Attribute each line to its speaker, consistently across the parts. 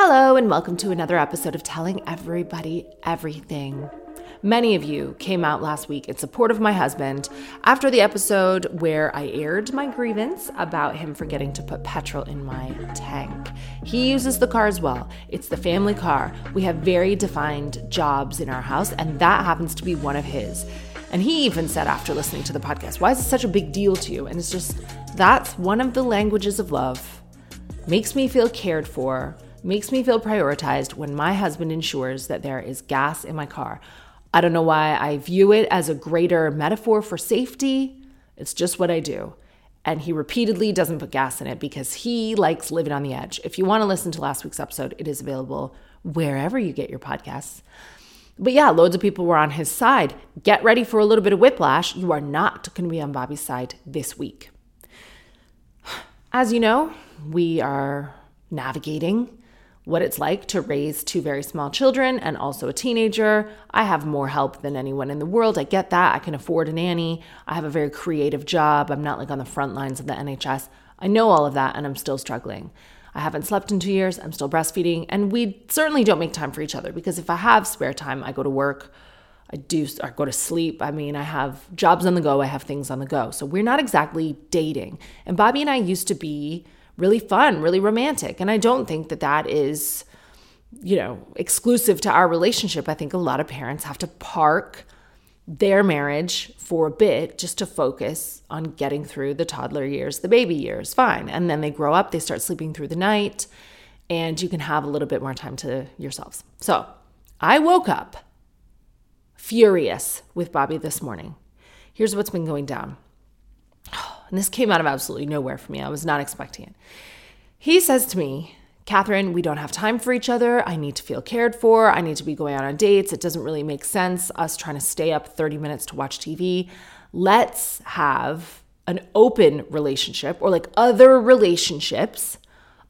Speaker 1: Hello, and welcome to another episode of Telling Everybody Everything. Many of you came out last week in support of my husband after the episode where I aired my grievance about him forgetting to put petrol in my tank. He uses the car as well. It's the family car. We have very defined jobs in our house, and that happens to be one of his. And he even said after listening to the podcast, Why is it such a big deal to you? And it's just, that's one of the languages of love. Makes me feel cared for, makes me feel prioritized when my husband ensures that there is gas in my car. I don't know why I view it as a greater metaphor for safety. It's just what I do. And he repeatedly doesn't put gas in it because he likes living on the edge. If you want to listen to last week's episode, it is available wherever you get your podcasts. But yeah, loads of people were on his side. Get ready for a little bit of whiplash. You are not going to be on Bobby's side this week. As you know, we are navigating what it's like to raise two very small children and also a teenager. I have more help than anyone in the world. I get that. I can afford a nanny. I have a very creative job. I'm not like on the front lines of the NHS. I know all of that and I'm still struggling. I haven't slept in two years. I'm still breastfeeding. And we certainly don't make time for each other because if I have spare time, I go to work. I do I go to sleep. I mean, I have jobs on the go, I have things on the go. So we're not exactly dating. And Bobby and I used to be really fun, really romantic. And I don't think that that is, you know, exclusive to our relationship. I think a lot of parents have to park their marriage for a bit just to focus on getting through the toddler years, the baby years, fine. And then they grow up, they start sleeping through the night, and you can have a little bit more time to yourselves. So I woke up furious with Bobby this morning. Here's what's been going down. And this came out of absolutely nowhere for me. I was not expecting it. He says to me, Katherine, we don't have time for each other. I need to feel cared for. I need to be going out on dates. It doesn't really make sense us trying to stay up 30 minutes to watch TV. Let's have an open relationship or like other relationships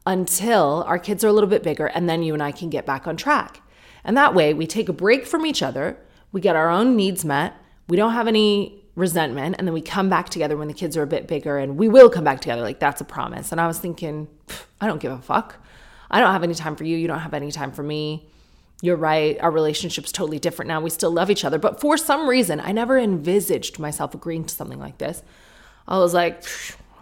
Speaker 1: until our kids are a little bit bigger and then you and I can get back on track. And that way we take a break from each other, we get our own needs met, we don't have any resentment and then we come back together when the kids are a bit bigger and we will come back together like that's a promise. And i was thinking i don't give a fuck. I don't have any time for you. You don't have any time for me. You're right. Our relationship's totally different now. We still love each other. But for some reason i never envisaged myself agreeing to something like this. I was like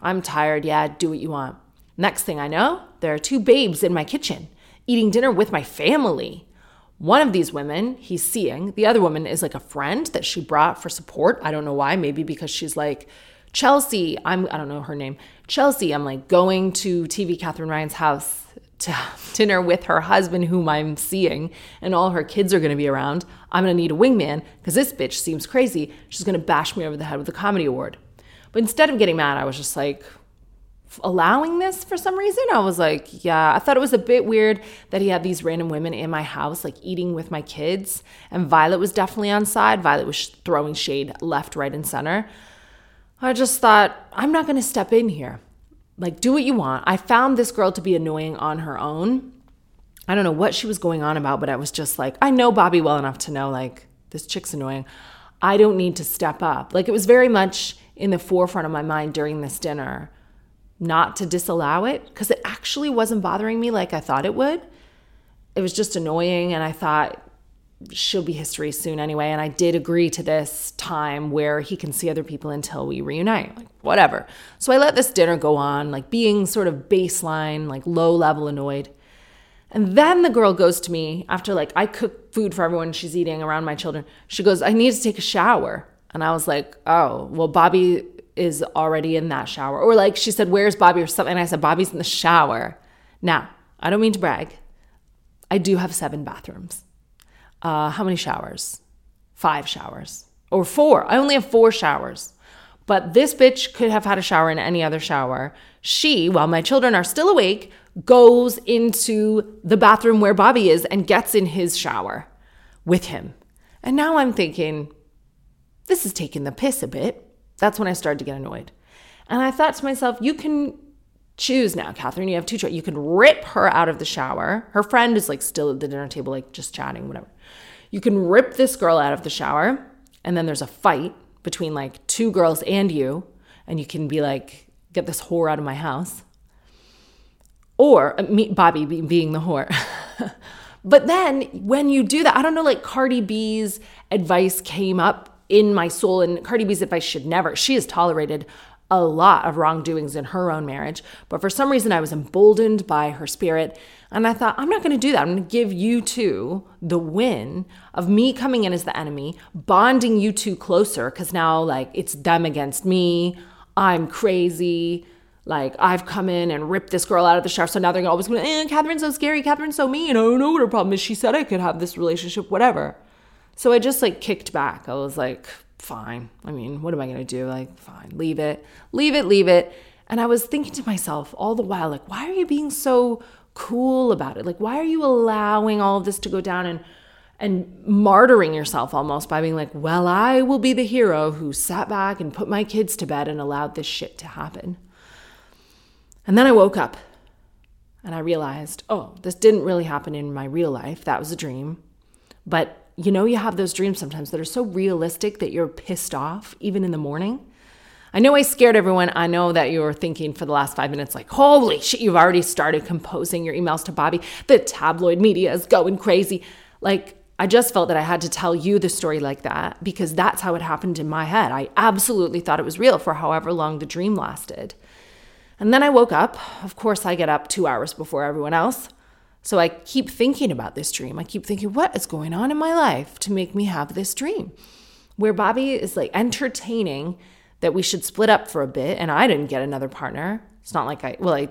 Speaker 1: i'm tired. Yeah do what you want. Next thing i know there are two babes in my kitchen eating dinner with my family one of these women he's seeing, the other woman is like a friend that she brought for support. I don't know why, maybe because she's like, Chelsea, I'm, I don't know her name, Chelsea, I'm like going to TV Katherine Ryan's house to dinner with her husband, whom I'm seeing, and all her kids are gonna be around. I'm gonna need a wingman because this bitch seems crazy. She's gonna bash me over the head with a comedy award. But instead of getting mad, I was just like, allowing this for some reason. I was like, yeah, I thought it was a bit weird that he had these random women in my house, like eating with my kids. And Violet was definitely on side. Violet was throwing shade left, right, and center. I just thought, I'm not going to step in here. Like, do what you want. I found this girl to be annoying on her own. I don't know what she was going on about, but I was just like, I know Bobby well enough to know, like, this chick's annoying. I don't need to step up. Like, it was very much in the forefront of my mind during this dinner not to disallow it because it actually wasn't bothering me like I thought it would. It was just annoying, and I thought she'll be history soon anyway. And I did agree to this time where he can see other people until we reunite, like whatever. So I let this dinner go on, like being sort of baseline, like low level annoyed. And then the girl goes to me after like I cook food for everyone she's eating around my children. She goes, I need to take a shower. And I was like, oh, well, Bobby is already in that shower. Or like she said, Where's Bobby or something? And I said, Bobby's in the shower. Now, I don't mean to brag. I do have seven bathrooms. Uh, how many showers? Five showers. Or four. I only have four showers. But this bitch could have had a shower in any other shower. She, while my children are still awake, goes into the bathroom where Bobby is and gets in his shower with him. And now I'm thinking, this is taking the piss a bit. That's when I started to get annoyed. And I thought to myself, you can choose now, Katherine. You have two choices. You can rip her out of the shower. Her friend is like still at the dinner table, like just chatting, whatever. You can rip this girl out of the shower, and then there's a fight between like two girls and you, and you can be like, get this whore out of my house. Or uh, meet Bobby being the whore. but then when you do that, I don't know, like Cardi B's advice came up in my soul, and Cardi B's advice should never. She has tolerated a lot of wrongdoings in her own marriage, but for some reason I was emboldened by her spirit. And I thought, I'm not going to do that. I'm going to give you two the win of me coming in as the enemy, bonding you two closer, because now, like, it's them against me. I'm crazy. Like, I've come in and ripped this girl out of the shower. So now they're always going, eh, Katherine's so scary. Katherine's so mean. I don't know what her problem is. She said I could have this relationship, whatever. So I just like kicked back. I was like, fine. I mean, what am I going to do? Like, fine, leave it, leave it, leave it. And I was thinking to myself all the while, like, why are you being so cool about it? Like, why are you allowing all of this to go down and and martyring yourself almost by being like, well, I will be the hero who sat back and put my kids to bed and allowed this shit to happen. And then I woke up and I realized, oh, this didn't really happen in my real life. That was a dream. But you know, you have those dreams sometimes that are so realistic that you're pissed off even in the morning. I know I scared everyone. I know that you were thinking for the last five minutes, like, holy shit, you've already started composing your emails to Bobby. The tabloid media is going crazy. Like, I just felt that I had to tell you the story like that because that's how it happened in my head. I absolutely thought it was real for however long the dream lasted. And then I woke up. Of course, I get up two hours before everyone else. So I keep thinking about this dream. I keep thinking, what is going on in my life to make me have this dream? Where Bobby is like entertaining that we should split up for a bit and I didn't get another partner. It's not like I, well, I,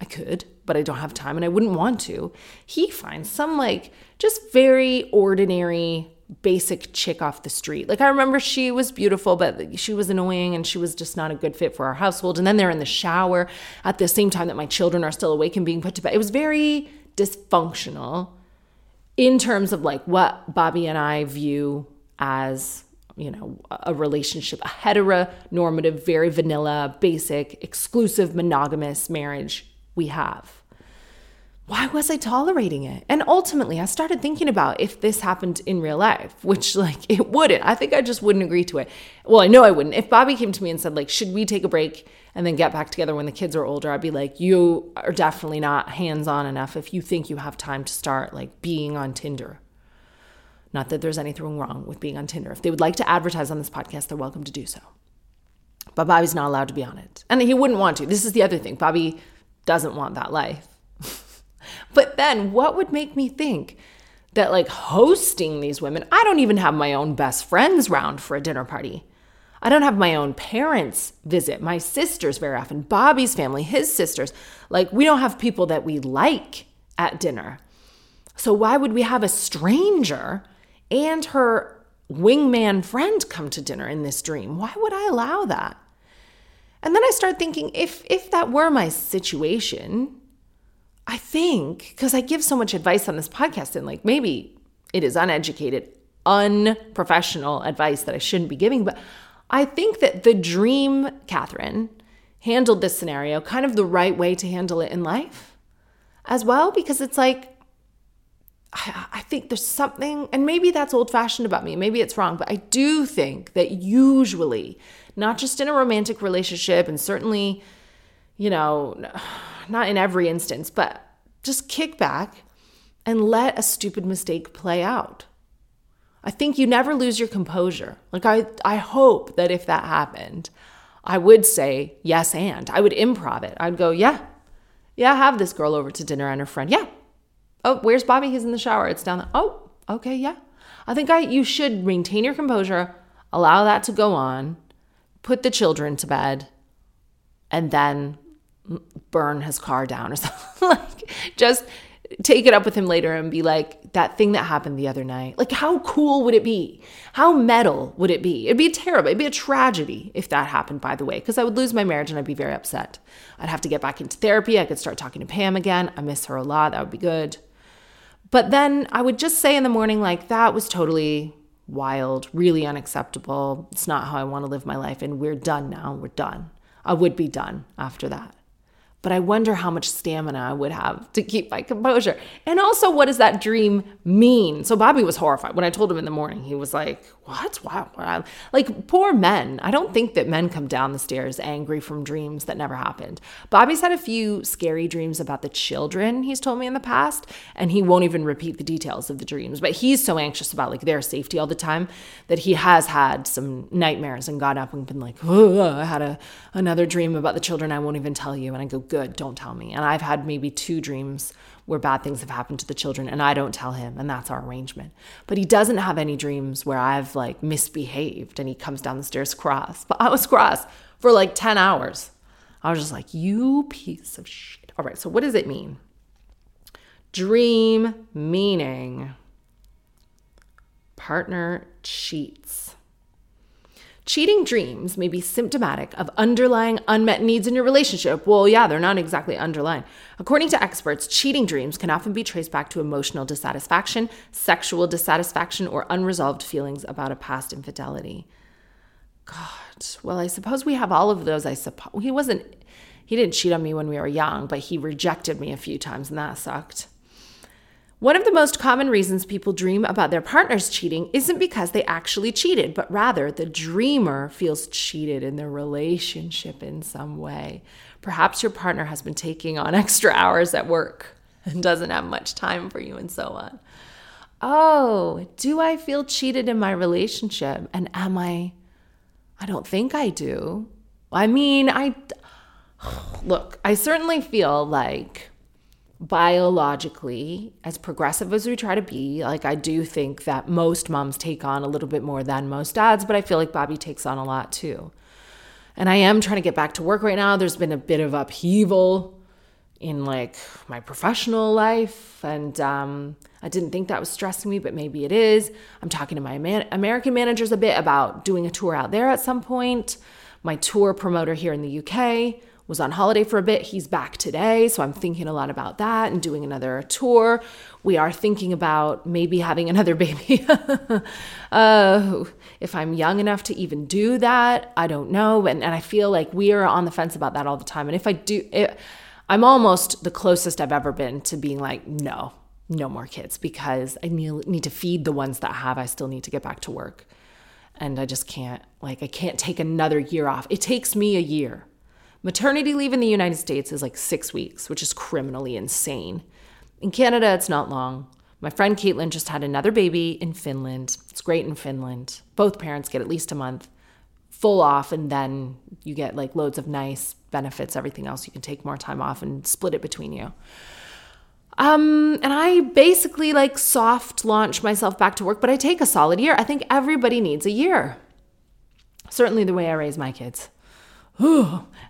Speaker 1: I could, but I don't have time and I wouldn't want to. He finds some like just very ordinary basic chick off the street. Like I remember she was beautiful, but she was annoying and she was just not a good fit for our household. And then they're in the shower at the same time that my children are still awake and being put to bed. It was very dysfunctional in terms of like what Bobby and I view as, you know, a relationship, a heteronormative, very vanilla, basic, exclusive, monogamous marriage we have why was I tolerating it? And ultimately, I started thinking about if this happened in real life, which like it wouldn't. I think I just wouldn't agree to it. Well, I know I wouldn't. If Bobby came to me and said like, "Should we take a break and then get back together when the kids are older?" I'd be like, "You are definitely not hands-on enough if you think you have time to start like being on Tinder." Not that there's anything wrong with being on Tinder. If they would like to advertise on this podcast, they're welcome to do so. But Bobby's not allowed to be on it. And he wouldn't want to. This is the other thing. Bobby doesn't want that life. But then what would make me think that like hosting these women, I don't even have my own best friends round for a dinner party. I don't have my own parents visit, my sisters very often, Bobby's family, his sisters. Like, we don't have people that we like at dinner. So, why would we have a stranger and her wingman friend come to dinner in this dream? Why would I allow that? And then I start thinking if if that were my situation, I think, because I give so much advice on this podcast, and like maybe it is uneducated, unprofessional advice that I shouldn't be giving, but I think that the dream, Katherine, handled this scenario kind of the right way to handle it in life as well, because it's like, I, I think there's something, and maybe that's old fashioned about me, maybe it's wrong, but I do think that usually, not just in a romantic relationship, and certainly, you know, not in every instance, but just kick back and let a stupid mistake play out. I think you never lose your composure. Like I I hope that if that happened, I would say yes and. I would improv it. I'd go, "Yeah. Yeah, have this girl over to dinner and her friend. Yeah. Oh, where's Bobby? He's in the shower. It's down there. Oh, okay, yeah. I think I you should maintain your composure, allow that to go on, put the children to bed, and then burn his car down or something like just take it up with him later and be like, that thing that happened the other night. Like, how cool would it be? How metal would it be? It'd be terrible. It'd be a tragedy if that happened, by the way, because I would lose my marriage and I'd be very upset. I'd have to get back into therapy. I could start talking to Pam again. I miss her a lot. That would be good. But then I would just say in the morning, like, that was totally wild, really unacceptable. It's not how I want to live my life. And we're done now. We're done. I would be done after that but I wonder how much stamina I would have to keep my composure. And also, what does that dream mean? So Bobby was horrified when I told him in the morning. He was like, "What? Wow!" Like poor men. I don't think that men come down the stairs angry from dreams that never happened. Bobby's had a few scary dreams about the children he's told me in the past, and he won't even repeat the details of the dreams. But he's so anxious about like their safety all the time that he has had some nightmares and got up and been like, "Oh, I had a another dream about the children. I won't even tell you." And I go good, don't tell me. And I've had maybe two dreams where bad things have happened to the children and I don't tell him and that's our arrangement. But he doesn't have any dreams where I've like misbehaved and he comes down the stairs cross. But I was cross for like 10 hours. I was just like, "You piece of shit." All right, so what does it mean? Dream meaning partner cheats. Cheating dreams may be symptomatic of underlying unmet needs in your relationship. Well, yeah, they're not exactly underlying. According to experts, cheating dreams can often be traced back to emotional dissatisfaction, sexual dissatisfaction, or unresolved feelings about a past infidelity. God, well, I suppose we have all of those. I suppose he wasn't, he didn't cheat on me when we were young, but he rejected me a few times, and that sucked. One of the most common reasons people dream about their partners cheating isn't because they actually cheated, but rather the dreamer feels cheated in their relationship in some way. Perhaps your partner has been taking on extra hours at work and doesn't have much time for you, and so on. Oh, do I feel cheated in my relationship? And am I? I don't think I do. I mean, I look, I certainly feel like biologically, as progressive as we try to be, like I do think that most moms take on a little bit more than most dads, but I feel like Bobby takes on a lot too. And I am trying to get back to work right now. There's been a bit of upheaval in like my professional life and um, i didn't think that was stressing me but maybe it is i'm talking to my american managers a bit about doing a tour out there at some point my tour promoter here in the uk was on holiday for a bit. He's back today. So I'm thinking a lot about that and doing another tour. We are thinking about maybe having another baby. uh, if I'm young enough to even do that, I don't know. And, and I feel like we are on the fence about that all the time. And if I do, it, I'm almost the closest I've ever been to being like, no, no more kids because I need, to feed the ones that I have. I still need to get back to work. And I just can't, like, I can't take another year off. It takes me a year Maternity leave in the United States is like six weeks, which is criminally insane. In Canada, it's not long. My friend Caitlin just had another baby in Finland. It's great in Finland. Both parents get at least a month full off, and then you get like loads of nice benefits, everything else. You can take more time off and split it between you. Um, and I basically like soft launch myself back to work, but I take a solid year. I think everybody needs a year. Certainly the way I raise my kids.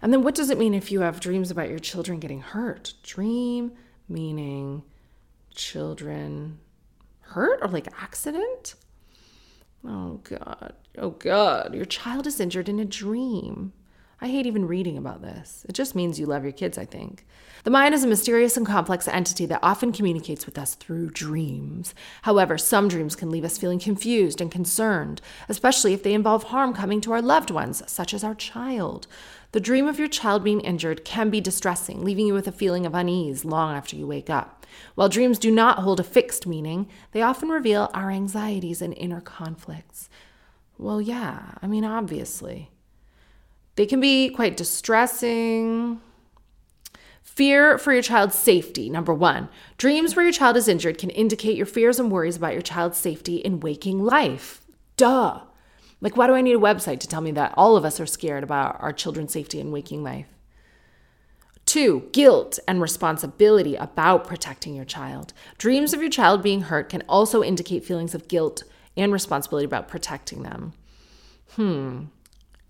Speaker 1: And then what does it mean if you have dreams about your children getting hurt? Dream meaning children hurt or like accident? Oh God. Oh God. Your child is injured in a dream. I hate even reading about this. It just means you love your kids, I think. The mind is a mysterious and complex entity that often communicates with us through dreams. However, some dreams can leave us feeling confused and concerned, especially if they involve harm coming to our loved ones, such as our child. The dream of your child being injured can be distressing, leaving you with a feeling of unease long after you wake up. While dreams do not hold a fixed meaning, they often reveal our anxieties and inner conflicts. Well, yeah, I mean, obviously. They can be quite distressing. Fear for your child's safety. Number one, dreams where your child is injured can indicate your fears and worries about your child's safety in waking life. Duh. Like, why do I need a website to tell me that all of us are scared about our children's safety in waking life? Two, guilt and responsibility about protecting your child. Dreams of your child being hurt can also indicate feelings of guilt and responsibility about protecting them. Hmm.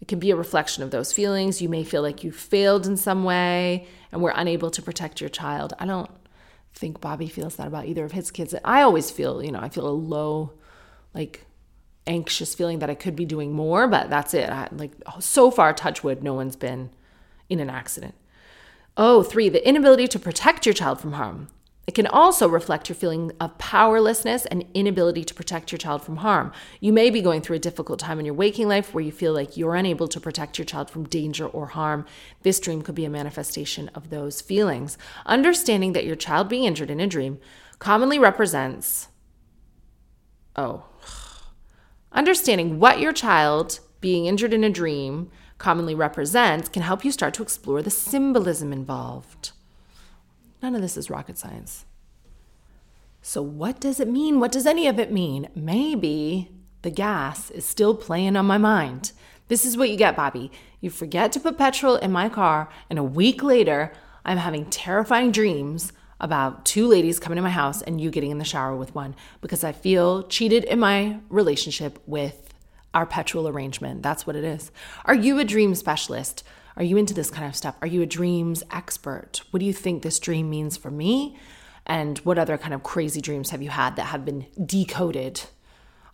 Speaker 1: It can be a reflection of those feelings. You may feel like you failed in some way and were unable to protect your child. I don't think Bobby feels that about either of his kids. I always feel, you know, I feel a low, like anxious feeling that I could be doing more, but that's it. I, like so far, touchwood, no one's been in an accident. Oh, three, the inability to protect your child from harm. It can also reflect your feeling of powerlessness and inability to protect your child from harm. You may be going through a difficult time in your waking life where you feel like you're unable to protect your child from danger or harm. This dream could be a manifestation of those feelings. Understanding that your child being injured in a dream commonly represents. Oh. Understanding what your child being injured in a dream commonly represents can help you start to explore the symbolism involved. None of this is rocket science. So, what does it mean? What does any of it mean? Maybe the gas is still playing on my mind. This is what you get, Bobby. You forget to put petrol in my car, and a week later, I'm having terrifying dreams about two ladies coming to my house and you getting in the shower with one because I feel cheated in my relationship with our petrol arrangement. That's what it is. Are you a dream specialist? Are you into this kind of stuff? Are you a dreams expert? What do you think this dream means for me? And what other kind of crazy dreams have you had that have been decoded?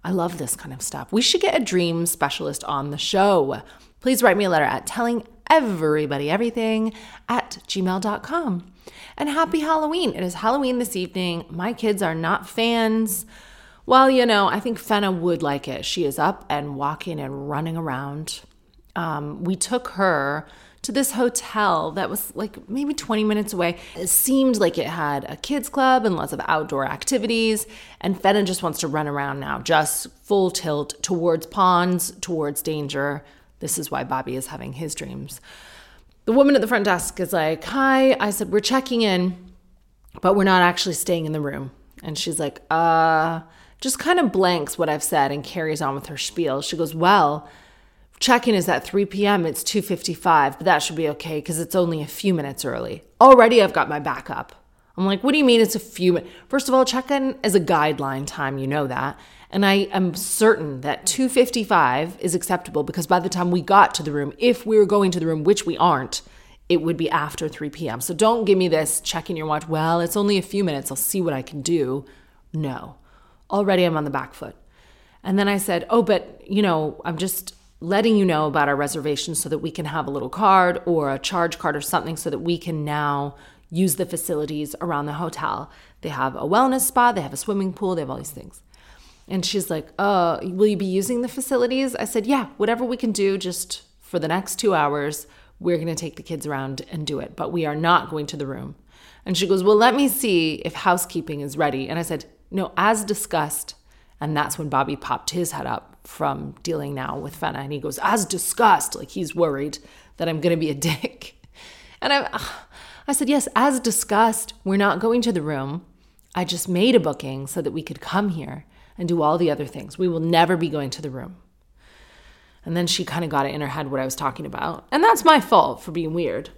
Speaker 1: I love this kind of stuff. We should get a dream specialist on the show. Please write me a letter at telling everybody everything at gmail.com. And happy Halloween. It is Halloween this evening. My kids are not fans. Well, you know, I think Fenna would like it. She is up and walking and running around um, we took her to this hotel that was like maybe 20 minutes away. It seemed like it had a kids club and lots of outdoor activities. And Fenna just wants to run around now, just full tilt towards ponds, towards danger. This is why Bobby is having his dreams. The woman at the front desk is like, Hi. I said, We're checking in, but we're not actually staying in the room. And she's like, Uh, just kind of blanks what I've said and carries on with her spiel. She goes, Well, Check-in is at 3 p.m. It's 2:55, but that should be okay because it's only a few minutes early. Already, I've got my backup. I'm like, what do you mean it's a few minutes? First of all, check-in is a guideline time. You know that, and I am certain that 2:55 is acceptable because by the time we got to the room, if we were going to the room, which we aren't, it would be after 3 p.m. So don't give me this checking your watch. Well, it's only a few minutes. I'll see what I can do. No, already I'm on the back foot. And then I said, oh, but you know, I'm just letting you know about our reservations so that we can have a little card or a charge card or something so that we can now use the facilities around the hotel. They have a wellness spa, they have a swimming pool, they have all these things. And she's like, uh, will you be using the facilities? I said, yeah, whatever we can do just for the next two hours, we're going to take the kids around and do it, but we are not going to the room. And she goes, well, let me see if housekeeping is ready. And I said, no, as discussed. And that's when Bobby popped his head up from dealing now with Fenna. And he goes, as discussed, like he's worried that I'm going to be a dick. And I, I said, yes, as discussed, we're not going to the room. I just made a booking so that we could come here and do all the other things. We will never be going to the room. And then she kind of got it in her head what I was talking about. And that's my fault for being weird.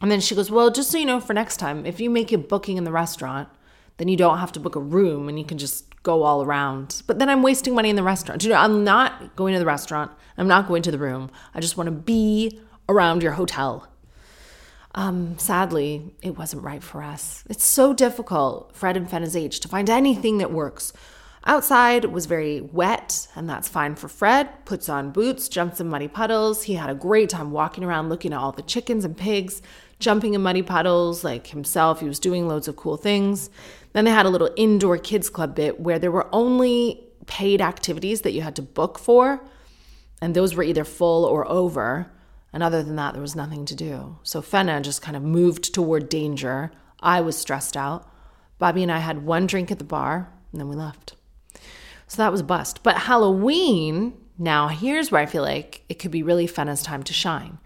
Speaker 1: And then she goes, Well, just so you know, for next time, if you make a booking in the restaurant, then you don't have to book a room and you can just go all around. But then I'm wasting money in the restaurant. You know, I'm not going to the restaurant. I'm not going to the room. I just want to be around your hotel. Um, sadly, it wasn't right for us. It's so difficult, Fred and Fenna's age, to find anything that works. Outside was very wet, and that's fine for Fred. Puts on boots, jumps in muddy puddles. He had a great time walking around looking at all the chickens and pigs, jumping in muddy puddles like himself. He was doing loads of cool things. Then they had a little indoor kids club bit where there were only paid activities that you had to book for, and those were either full or over. And other than that, there was nothing to do. So Fenna just kind of moved toward danger. I was stressed out. Bobby and I had one drink at the bar, and then we left. So that was a bust. But Halloween, now here's where I feel like it could be really Fenna's time to shine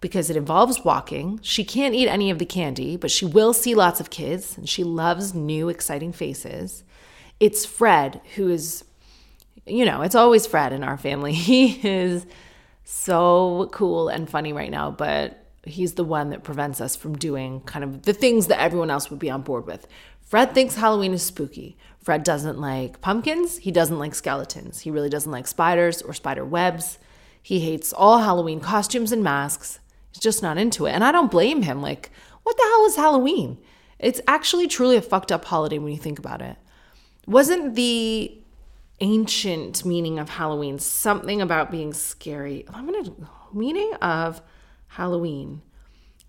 Speaker 1: because it involves walking. She can't eat any of the candy, but she will see lots of kids and she loves new, exciting faces. It's Fred who is, you know, it's always Fred in our family. He is so cool and funny right now, but he's the one that prevents us from doing kind of the things that everyone else would be on board with. Fred thinks Halloween is spooky. Fred doesn't like pumpkins. He doesn't like skeletons. He really doesn't like spiders or spider webs. He hates all Halloween costumes and masks. He's just not into it. And I don't blame him. Like, what the hell is Halloween? It's actually truly a fucked up holiday when you think about it. Wasn't the ancient meaning of Halloween something about being scary? I'm gonna meaning of Halloween.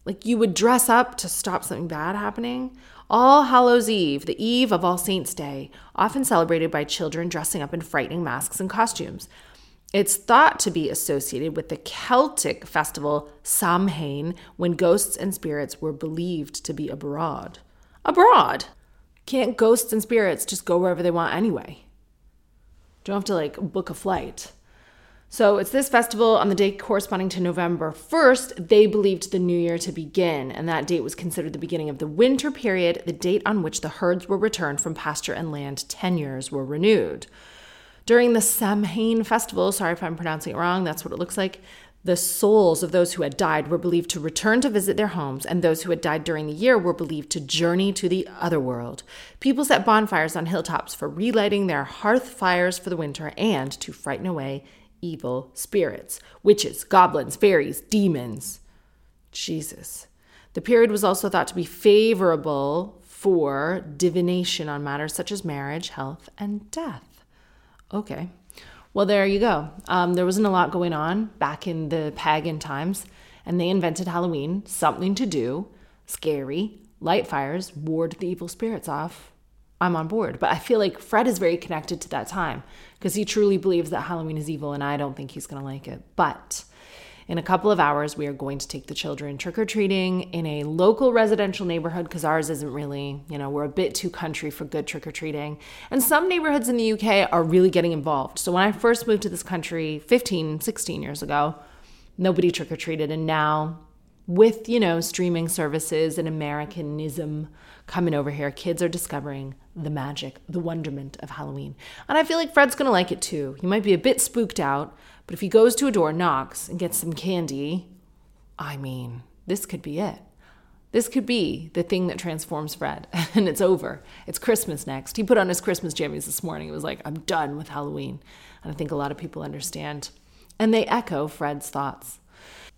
Speaker 1: Like you would dress up to stop something bad happening. All Hallows Eve, the eve of All Saints' Day, often celebrated by children dressing up in frightening masks and costumes. It's thought to be associated with the Celtic festival Samhain, when ghosts and spirits were believed to be abroad. Abroad! Can't ghosts and spirits just go wherever they want anyway? Don't have to like book a flight. So it's this festival on the day corresponding to November 1st. They believed the new year to begin, and that date was considered the beginning of the winter period, the date on which the herds were returned from pasture and land tenures were renewed. During the Samhain festival, sorry if I'm pronouncing it wrong, that's what it looks like, the souls of those who had died were believed to return to visit their homes, and those who had died during the year were believed to journey to the other world. People set bonfires on hilltops for relighting their hearth fires for the winter and to frighten away evil spirits, witches, goblins, fairies, demons. Jesus. The period was also thought to be favorable for divination on matters such as marriage, health, and death. Okay. Well, there you go. Um, there wasn't a lot going on back in the pagan times, and they invented Halloween, something to do, scary, light fires, ward the evil spirits off. I'm on board. But I feel like Fred is very connected to that time because he truly believes that Halloween is evil, and I don't think he's going to like it. But in a couple of hours, we are going to take the children trick or treating in a local residential neighborhood because ours isn't really, you know, we're a bit too country for good trick or treating. And some neighborhoods in the UK are really getting involved. So when I first moved to this country 15, 16 years ago, nobody trick or treated. And now, with, you know, streaming services and Americanism coming over here, kids are discovering the magic, the wonderment of Halloween. And I feel like Fred's gonna like it too. He might be a bit spooked out, but if he goes to a door, knocks, and gets some candy, I mean, this could be it. This could be the thing that transforms Fred, and it's over. It's Christmas next. He put on his Christmas jammies this morning. It was like, I'm done with Halloween. And I think a lot of people understand. And they echo Fred's thoughts.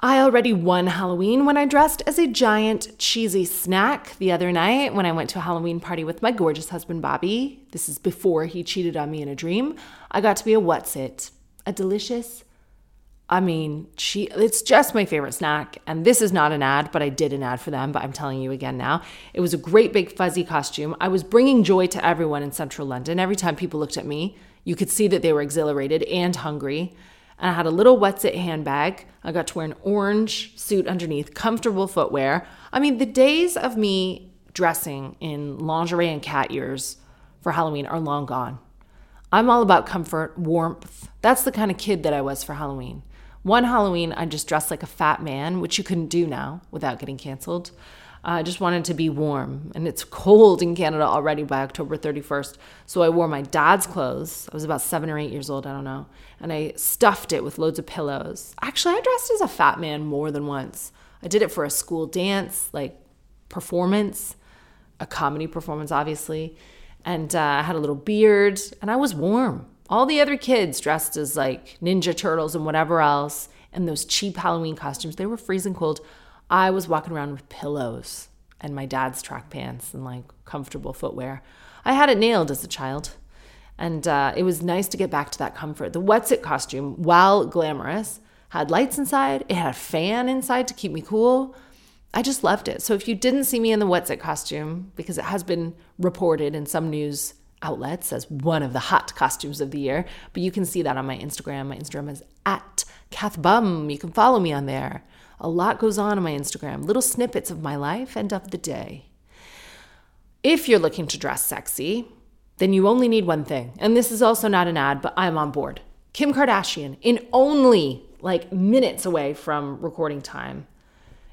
Speaker 1: I already won Halloween when I dressed as a giant cheesy snack the other night when I went to a Halloween party with my gorgeous husband Bobby. This is before he cheated on me in a dream. I got to be a Wotsit? A delicious I mean, she it's just my favorite snack and this is not an ad, but I did an ad for them, but I'm telling you again now. It was a great big fuzzy costume. I was bringing joy to everyone in central London. Every time people looked at me, you could see that they were exhilarated and hungry. And I had a little Wotsit handbag. I got to wear an orange suit underneath, comfortable footwear. I mean, the days of me dressing in lingerie and cat ears for Halloween are long gone. I'm all about comfort, warmth. That's the kind of kid that I was for Halloween. One Halloween, I just dressed like a fat man, which you couldn't do now without getting canceled. I just wanted to be warm, and it's cold in Canada already by October 31st. So I wore my dad's clothes. I was about seven or eight years old, I don't know. And I stuffed it with loads of pillows. Actually, I dressed as a fat man more than once. I did it for a school dance, like performance, a comedy performance, obviously. And uh, I had a little beard, and I was warm. All the other kids dressed as like Ninja Turtles and whatever else, and those cheap Halloween costumes, they were freezing cold. I was walking around with pillows and my dad's track pants and like comfortable footwear. I had it nailed as a child. And uh, it was nice to get back to that comfort. The Wotsit costume, while glamorous, had lights inside, it had a fan inside to keep me cool. I just loved it. So if you didn't see me in the Wotsit costume, because it has been reported in some news outlets as one of the hot costumes of the year, but you can see that on my Instagram. My Instagram is at Kathbum. You can follow me on there. A lot goes on on my Instagram, little snippets of my life and of the day. If you're looking to dress sexy, then you only need one thing. And this is also not an ad, but I'm on board. Kim Kardashian, in only like minutes away from recording time,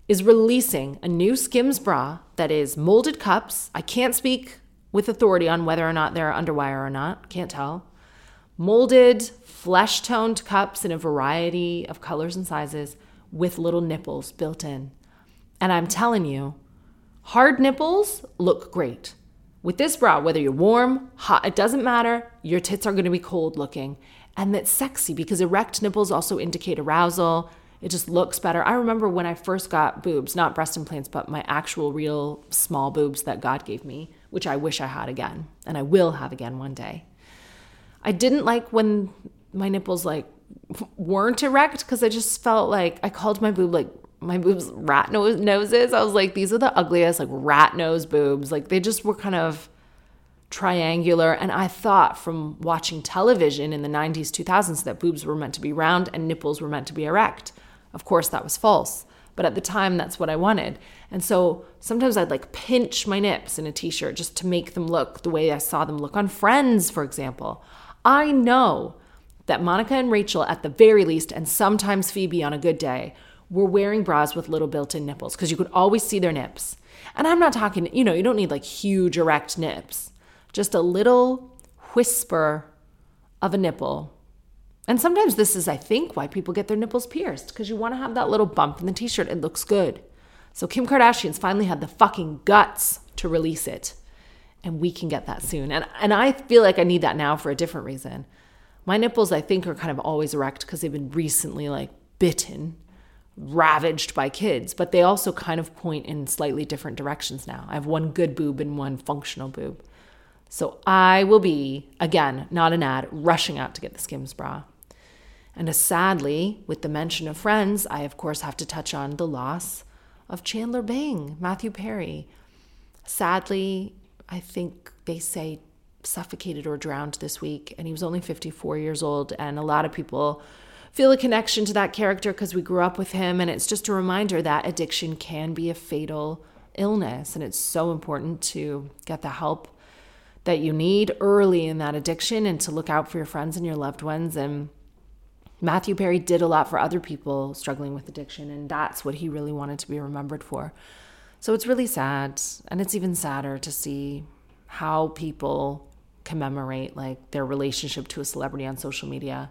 Speaker 1: is releasing a new Skims bra that is molded cups. I can't speak with authority on whether or not they're underwire or not, can't tell. Molded, flesh toned cups in a variety of colors and sizes with little nipples built in. And I'm telling you, hard nipples look great. With this bra, whether you're warm, hot, it doesn't matter, your tits are gonna be cold looking. And that's sexy because erect nipples also indicate arousal. It just looks better. I remember when I first got boobs, not breast implants, but my actual real small boobs that God gave me, which I wish I had again and I will have again one day. I didn't like when my nipples like weren't erect because I just felt like I called my boob like my boobs rat nose noses. I was like, these are the ugliest, like rat nose boobs. Like they just were kind of triangular. And I thought from watching television in the 90s, 2000s that boobs were meant to be round and nipples were meant to be erect. Of course, that was false. But at the time, that's what I wanted. And so sometimes I'd like pinch my nips in a t shirt just to make them look the way I saw them look on Friends, for example. I know that Monica and Rachel, at the very least, and sometimes Phoebe on a good day, were wearing bras with little built in nipples because you could always see their nips. And I'm not talking, you know, you don't need like huge erect nips, just a little whisper of a nipple. And sometimes this is, I think, why people get their nipples pierced because you want to have that little bump in the t shirt. It looks good. So Kim Kardashian's finally had the fucking guts to release it. And we can get that soon. And, and I feel like I need that now for a different reason. My nipples, I think, are kind of always erect because they've been recently like bitten ravaged by kids, but they also kind of point in slightly different directions now. I have one good boob and one functional boob. So I will be, again, not an ad, rushing out to get the Skims bra. And uh, sadly, with the mention of friends, I of course have to touch on the loss of Chandler Bing, Matthew Perry. Sadly, I think they say suffocated or drowned this week, and he was only 54 years old. And a lot of people feel a connection to that character because we grew up with him. And it's just a reminder that addiction can be a fatal illness. And it's so important to get the help that you need early in that addiction and to look out for your friends and your loved ones. And Matthew Perry did a lot for other people struggling with addiction. And that's what he really wanted to be remembered for. So it's really sad. And it's even sadder to see how people commemorate like their relationship to a celebrity on social media.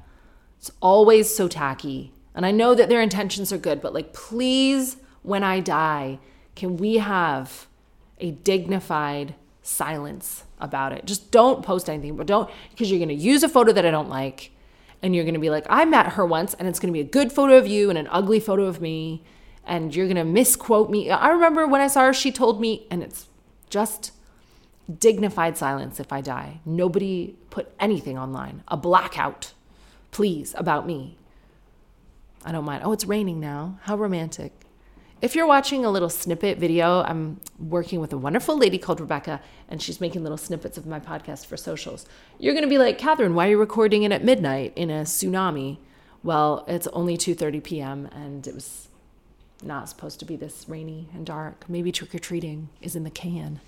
Speaker 1: It's always so tacky. And I know that their intentions are good, but like, please, when I die, can we have a dignified silence about it? Just don't post anything, but don't, because you're going to use a photo that I don't like. And you're going to be like, I met her once, and it's going to be a good photo of you and an ugly photo of me. And you're going to misquote me. I remember when I saw her, she told me, and it's just dignified silence if I die. Nobody put anything online, a blackout please, about me. I don't mind. Oh, it's raining now. How romantic. If you're watching a little snippet video, I'm working with a wonderful lady called Rebecca, and she's making little snippets of my podcast for socials. You're going to be like, Katherine, why are you recording it at midnight in a tsunami? Well, it's only 2:30 p.m. and it was not supposed to be this rainy and dark. Maybe trick or treating is in the can.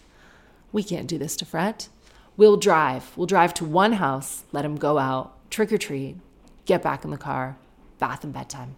Speaker 1: We can't do this to Fred. We'll drive. We'll drive to one house, let him go out, trick or treat, get back in the car, bath and bedtime.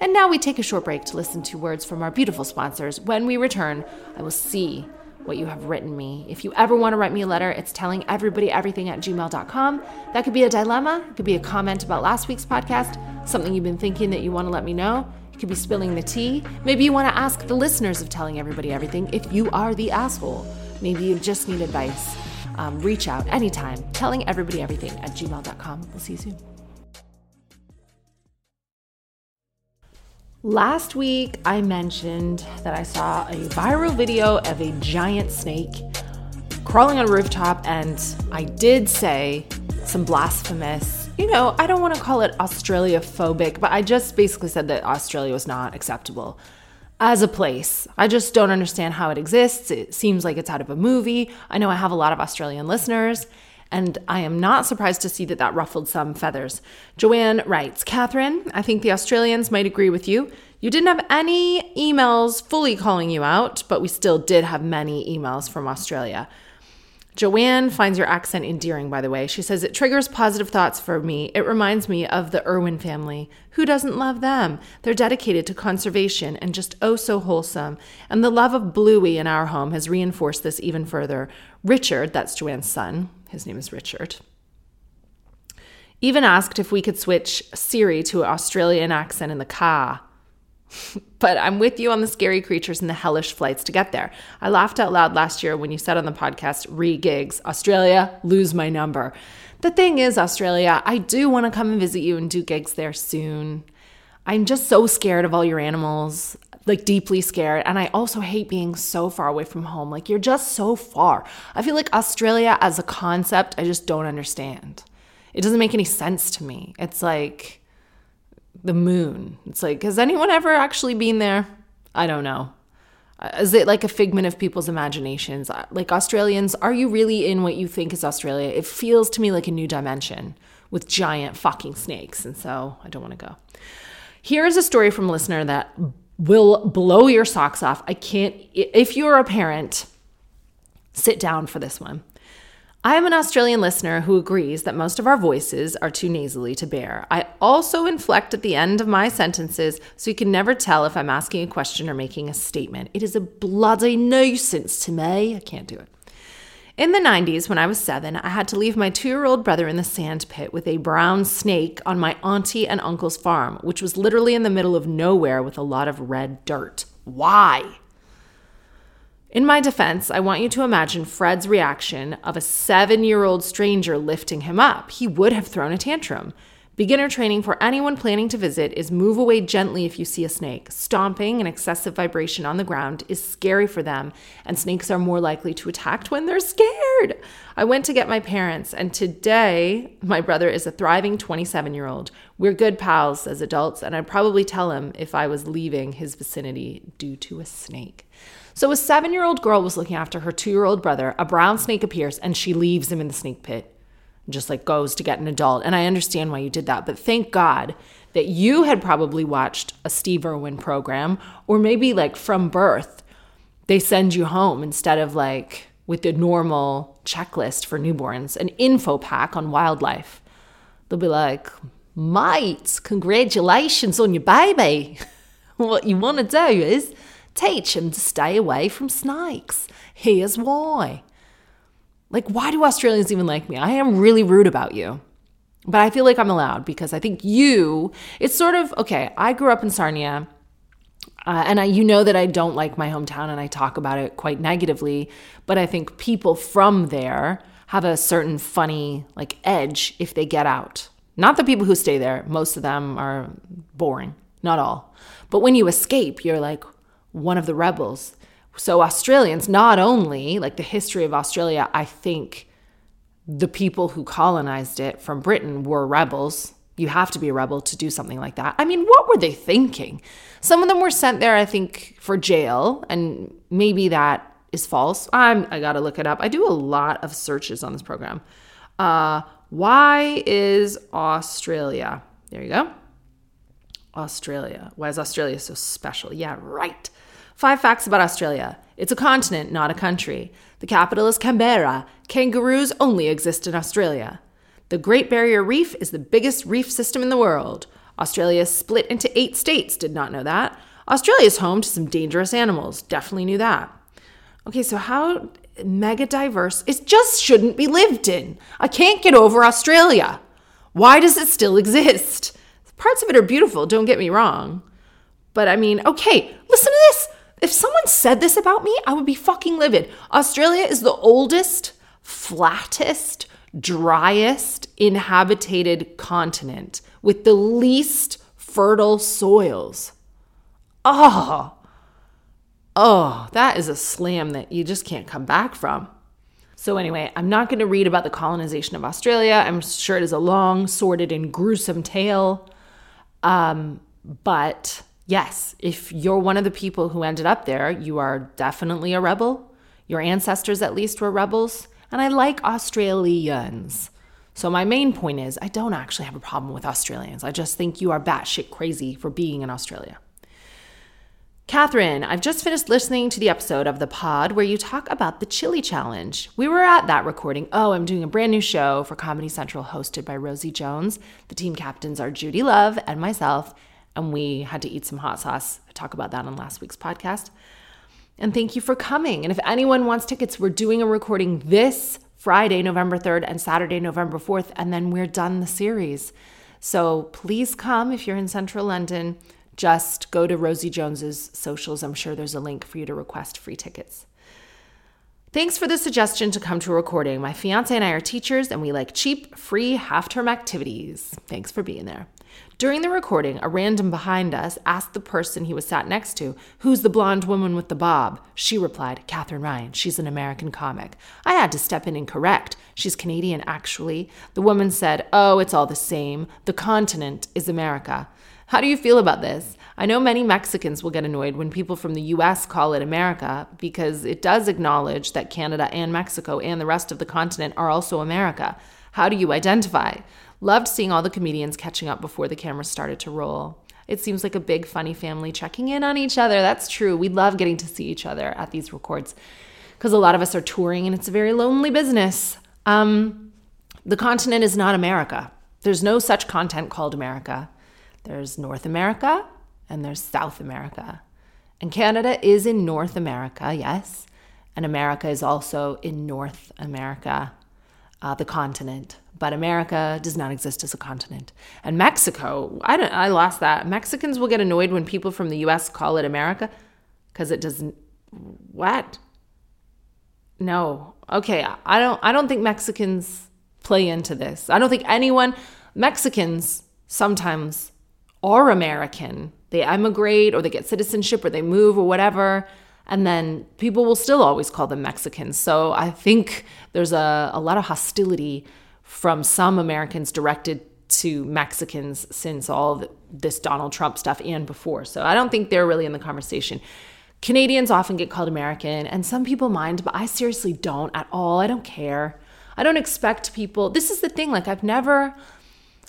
Speaker 1: And now we take a short break to listen to words from our beautiful sponsors. When we return, I will see what you have written me. If you ever want to write me a letter, it's telling everybody everything at gmail.com. That could be a dilemma, it could be a comment about last week's podcast, something you've been thinking that you want to let me know. You could be spilling the tea. Maybe you want to ask the listeners of telling everybody everything if you are the asshole. Maybe you just need advice. Um, reach out anytime, telling everybody everything at gmail.com. We'll see you soon. Last week, I mentioned that I saw a viral video of a giant snake crawling on a rooftop, and I did say some blasphemous, you know, I don't want to call it Australia phobic, but I just basically said that Australia was not acceptable as a place. I just don't understand how it exists. It seems like it's out of a movie. I know I have a lot of Australian listeners, and I am not surprised to see that that ruffled some feathers. Joanne writes Katherine, I think the Australians might agree with you. You didn't have any emails fully calling you out, but we still did have many emails from Australia. Joanne finds your accent endearing, by the way. She says it triggers positive thoughts for me. It reminds me of the Irwin family. Who doesn't love them? They're dedicated to conservation and just oh so wholesome. And the love of Bluey in our home has reinforced this even further. Richard, that's Joanne's son, his name is Richard. Even asked if we could switch Siri to an Australian accent in the car. but I'm with you on the scary creatures and the hellish flights to get there. I laughed out loud last year when you said on the podcast, re gigs, Australia, lose my number. The thing is, Australia, I do want to come and visit you and do gigs there soon. I'm just so scared of all your animals, like deeply scared. And I also hate being so far away from home. Like you're just so far. I feel like Australia as a concept, I just don't understand. It doesn't make any sense to me. It's like the moon. It's like, has anyone ever actually been there? I don't know. Uh, is it like a figment of people's imaginations? Uh, like Australians, are you really in what you think is Australia? It feels to me like a new dimension with giant fucking snakes. And so I don't want to go. Here's a story from a listener that will blow your socks off. I can't, if you're a parent, sit down for this one. I am an Australian listener who agrees that most of our voices are too nasally to bear. I also inflect at the end of my sentences so you can never tell if I'm asking a question or making a statement. It is a bloody nuisance to me. I can't do it. In the 90s, when I was seven, I had to leave my two year old brother in the sand pit with a brown snake on my auntie and uncle's farm, which was literally in the middle of nowhere with a lot of red dirt. Why? In my defense, I want you to imagine Fred's reaction of a seven year old stranger lifting him up. He would have thrown a tantrum. Beginner training for anyone planning to visit is move away gently if you see a snake. Stomping and excessive vibration on the ground is scary for them, and snakes are more likely to attack when they're scared. I went to get my parents, and today my brother is a thriving 27 year old. We're good pals as adults, and I'd probably tell him if I was leaving his vicinity due to a snake. So a seven year old girl was looking after her two year old brother. A brown snake appears and she leaves him in the snake pit just like goes to get an adult. And I understand why you did that. But thank God that you had probably watched a Steve Irwin program or maybe like from birth, they send you home instead of like with the normal checklist for newborns, an info pack on wildlife. They'll be like, mate, congratulations on your baby. what you want to do is Teach him to stay away from snakes. Here's why. Like, why do Australians even like me? I am really rude about you. But I feel like I'm allowed because I think you, it's sort of, okay, I grew up in Sarnia. Uh, and I, you know that I don't like my hometown and I talk about it quite negatively, but I think people from there have a certain funny like edge if they get out. Not the people who stay there, most of them are boring, not all. But when you escape, you're like, one of the rebels. So, Australians, not only like the history of Australia, I think the people who colonized it from Britain were rebels. You have to be a rebel to do something like that. I mean, what were they thinking? Some of them were sent there, I think, for jail, and maybe that is false. I'm, I gotta look it up. I do a lot of searches on this program. Uh, why is Australia? There you go. Australia. Why is Australia so special? Yeah, right. Five facts about Australia. It's a continent, not a country. The capital is Canberra. Kangaroos only exist in Australia. The Great Barrier Reef is the biggest reef system in the world. Australia is split into eight states. Did not know that. Australia is home to some dangerous animals. Definitely knew that. Okay, so how mega diverse it just shouldn't be lived in. I can't get over Australia. Why does it still exist? Parts of it are beautiful, don't get me wrong. But I mean, okay, listen to this. If someone said this about me, I would be fucking livid. Australia is the oldest, flattest, driest inhabited continent with the least fertile soils. Oh, oh, that is a slam that you just can't come back from. So, anyway, I'm not going to read about the colonization of Australia. I'm sure it is a long, sordid, and gruesome tale. Um, but yes, if you're one of the people who ended up there, you are definitely a rebel. Your ancestors, at least, were rebels. And I like Australians. So, my main point is I don't actually have a problem with Australians. I just think you are batshit crazy for being in Australia. Katherine, I've just finished listening to the episode of the pod where you talk about the chili challenge. We were at that recording. Oh, I'm doing a brand new show for Comedy Central hosted by Rosie Jones. The team captains are Judi Love and myself, and we had to eat some hot sauce. I talk about that on last week's podcast. And thank you for coming. And if anyone wants tickets, we're doing a recording this Friday, November 3rd, and Saturday, November 4th, and then we're done the series. So please come if you're in central London. Just go to Rosie Jones's socials. I'm sure there's a link for you to request free tickets. Thanks for the suggestion to come to a recording. My fiance and I are teachers and we like cheap, free half term activities. Thanks for being there. During the recording, a random behind us asked the person he was sat next to, Who's the blonde woman with the bob? She replied, Katherine Ryan. She's an American comic. I had to step in and correct. She's Canadian, actually. The woman said, Oh, it's all the same. The continent is America. How do you feel about this? I know many Mexicans will get annoyed when people from the US call it America because it does acknowledge that Canada and Mexico and the rest of the continent are also America. How do you identify? Loved seeing all the comedians catching up before the camera started to roll. It seems like a big, funny family checking in on each other. That's true. We love getting to see each other at these records because a lot of us are touring and it's a very lonely business. Um, the continent is not America. There's no such content called America. There's North America and there's South America. And Canada is in North America, yes. And America is also in North America, uh, the continent but America does not exist as a continent. And Mexico, I don't I lost that. Mexicans will get annoyed when people from the US call it America cuz it doesn't what? No. Okay, I don't I don't think Mexicans play into this. I don't think anyone Mexicans sometimes are American. They emigrate or they get citizenship or they move or whatever and then people will still always call them Mexicans. So I think there's a, a lot of hostility from some Americans directed to Mexicans since all this Donald Trump stuff and before. So I don't think they're really in the conversation. Canadians often get called American, and some people mind, but I seriously don't at all. I don't care. I don't expect people. This is the thing. Like, I've never.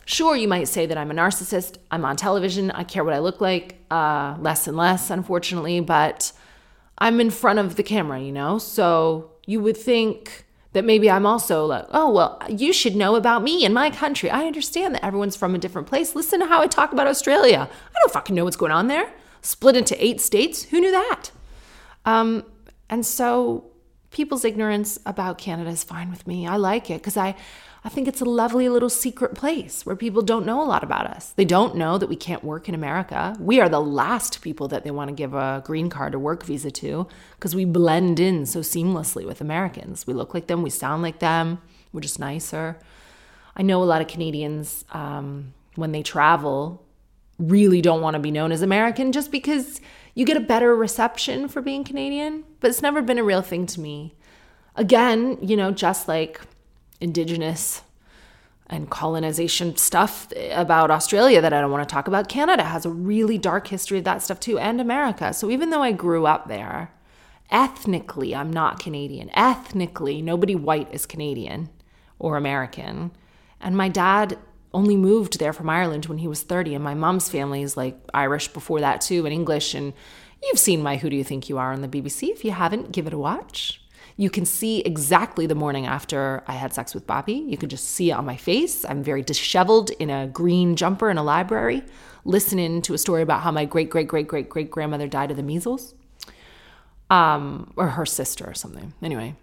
Speaker 1: Sure, you might say that I'm a narcissist. I'm on television. I care what I look like, uh, less and less, unfortunately, but I'm in front of the camera, you know? So you would think that maybe I'm also like, oh, well, you should know about me and my country. I understand that everyone's from a different place. Listen to how I talk about Australia. I don't fucking know what's going on there. Split into eight states. Who knew that? Um, and so people's ignorance about Canada is fine with me. I like it because I, I think it's a lovely little secret place where people don't know a lot about us. They don't know that we can't work in America. We are the last people that they want to give a green card or work visa to because we blend in so seamlessly with Americans. We look like them, we sound like them, we're just nicer. I know a lot of Canadians, um, when they travel, really don't want to be known as American just because you get a better reception for being Canadian, but it's never been a real thing to me. Again, you know, just like indigenous and colonization stuff about Australia that I don't want to talk about. Canada has a really dark history of that stuff too, and America. So even though I grew up there, ethnically, I'm not Canadian. Ethnically, nobody white is Canadian or American. And my dad only moved there from Ireland when he was 30, and my mom's family is like Irish before that too, and English. And you've seen my Who Do You Think You Are on the BBC. If you haven't, give it a watch. You can see exactly the morning after I had sex with Bobby. You can just see it on my face. I'm very disheveled in a green jumper in a library, listening to a story about how my great, great, great, great, great grandmother died of the measles, um, or her sister or something. Anyway,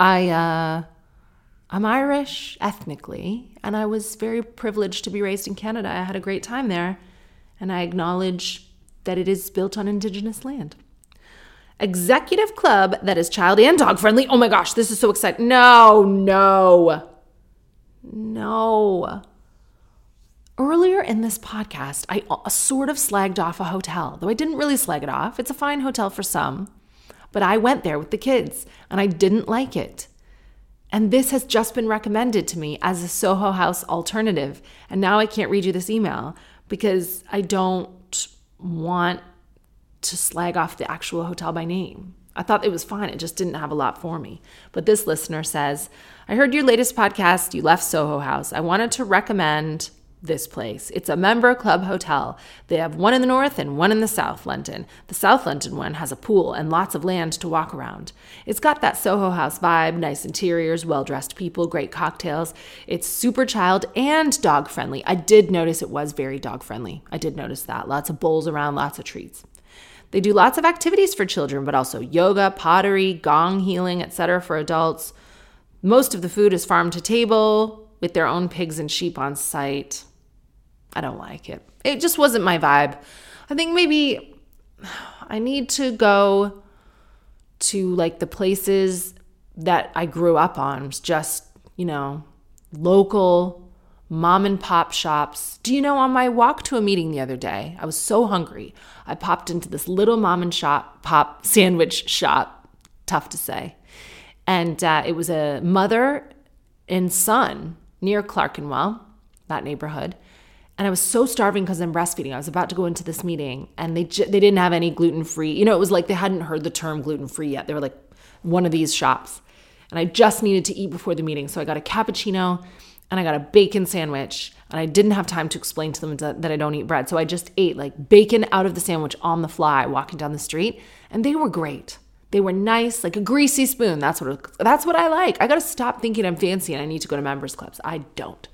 Speaker 1: I, uh, I'm Irish ethnically, and I was very privileged to be raised in Canada. I had a great time there, and I acknowledge that it is built on Indigenous land executive club that is child and dog friendly. Oh my gosh, this is so exciting. No, no, no. Earlier in this podcast, I sort of slagged off a hotel, though I didn't really slag it off. It's a fine hotel for some, but I went there with the kids and I didn't like it. And this has just been recommended to me as a Soho House alternative. And now I can't read you this email because I don't want to slag off the actual hotel by name. I thought it was fine. It just didn't have a lot for me. But this listener says, I heard your latest podcast. You left Soho House. I wanted to recommend this place. It's a member club hotel. They have one in the north and one in the south London. The south London one has a pool and lots of land to walk around. It's got that Soho House vibe, nice interiors, well dressed people, great cocktails. It's super child and dog friendly. I did notice it was very dog friendly. I did notice that. Lots of bowls around, lots of treats. They do lots of activities for children, but also yoga, pottery, gong healing, etc. for adults. Most of the food is farm to table with their own pigs and sheep on site. I don't like it. It just wasn't my vibe. I think maybe I need to go to like the places that I grew up on, just, you know, local, mom and pop shops. Do you know, on my walk to a meeting the other day, I was so hungry. I popped into this little mom and shop pop sandwich shop. Tough to say. And uh, it was a mother and son near Clerkenwell, that neighborhood. And I was so starving because I'm breastfeeding. I was about to go into this meeting, and they they didn't have any gluten free. You know, it was like they hadn't heard the term gluten free yet. They were like one of these shops, and I just needed to eat before the meeting, so I got a cappuccino and I got a bacon sandwich, and I didn't have time to explain to them that, that I don't eat bread, so I just ate like bacon out of the sandwich on the fly, walking down the street, and they were great. They were nice, like a greasy spoon. That's what that's what I like. I got to stop thinking I'm fancy and I need to go to members clubs. I don't.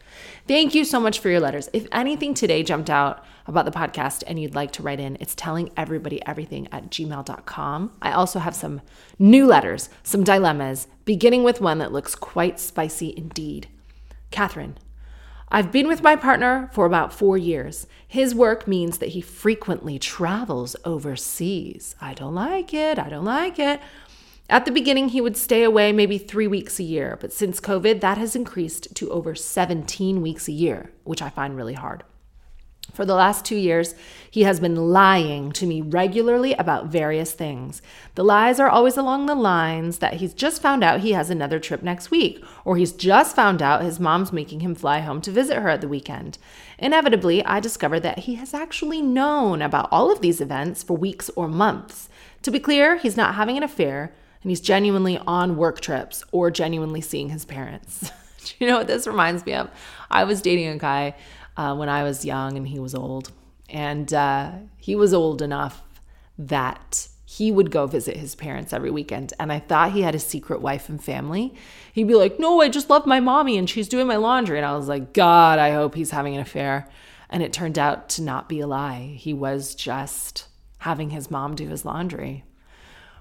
Speaker 1: Thank you so much for your letters. If anything today jumped out about the podcast and you'd like to write in, it's telling everybody everything at gmail.com. I also have some new letters, some dilemmas, beginning with one that looks quite spicy indeed. Katherine, I've been with my partner for about four years. His work means that he frequently travels overseas. I don't like it. I don't like it. At the beginning, he would stay away maybe three weeks a year, but since COVID, that has increased to over 17 weeks a year, which I find really hard. For the last two years, he has been lying to me regularly about various things. The lies are always along the lines that he's just found out he has another trip next week, or he's just found out his mom's making him fly home to visit her at the weekend. Inevitably, I discover that he has actually known about all of these events for weeks or months. To be clear, he's not having an affair, and he's genuinely on work trips or genuinely seeing his parents. Do you know what this reminds me of? I was dating a guy uh, when I was young and he was old. And uh, he was old enough that he would go visit his parents every weekend. And I thought he had a secret wife and family. He'd be like, No, I just love my mommy and she's doing my laundry. And I was like, God, I hope he's having an affair. And it turned out to not be a lie. He was just having his mom do his laundry.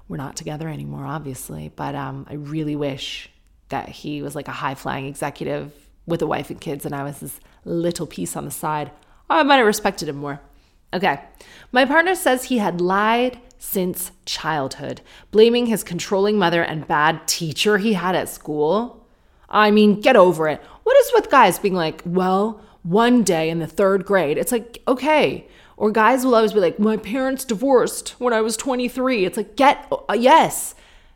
Speaker 1: We're not together anymore, obviously, but um, I really wish that he was like a high flying executive with a wife and kids, and I was this little piece on the side. I might have respected him more. Okay. My partner says he had lied since childhood, blaming his controlling mother and bad teacher he had at school. I mean, get over it. What is with guys being like, well, one day in the third grade? It's like, okay. Or guys will always be like, my parents divorced when I was 23. It's like, get, uh, yes.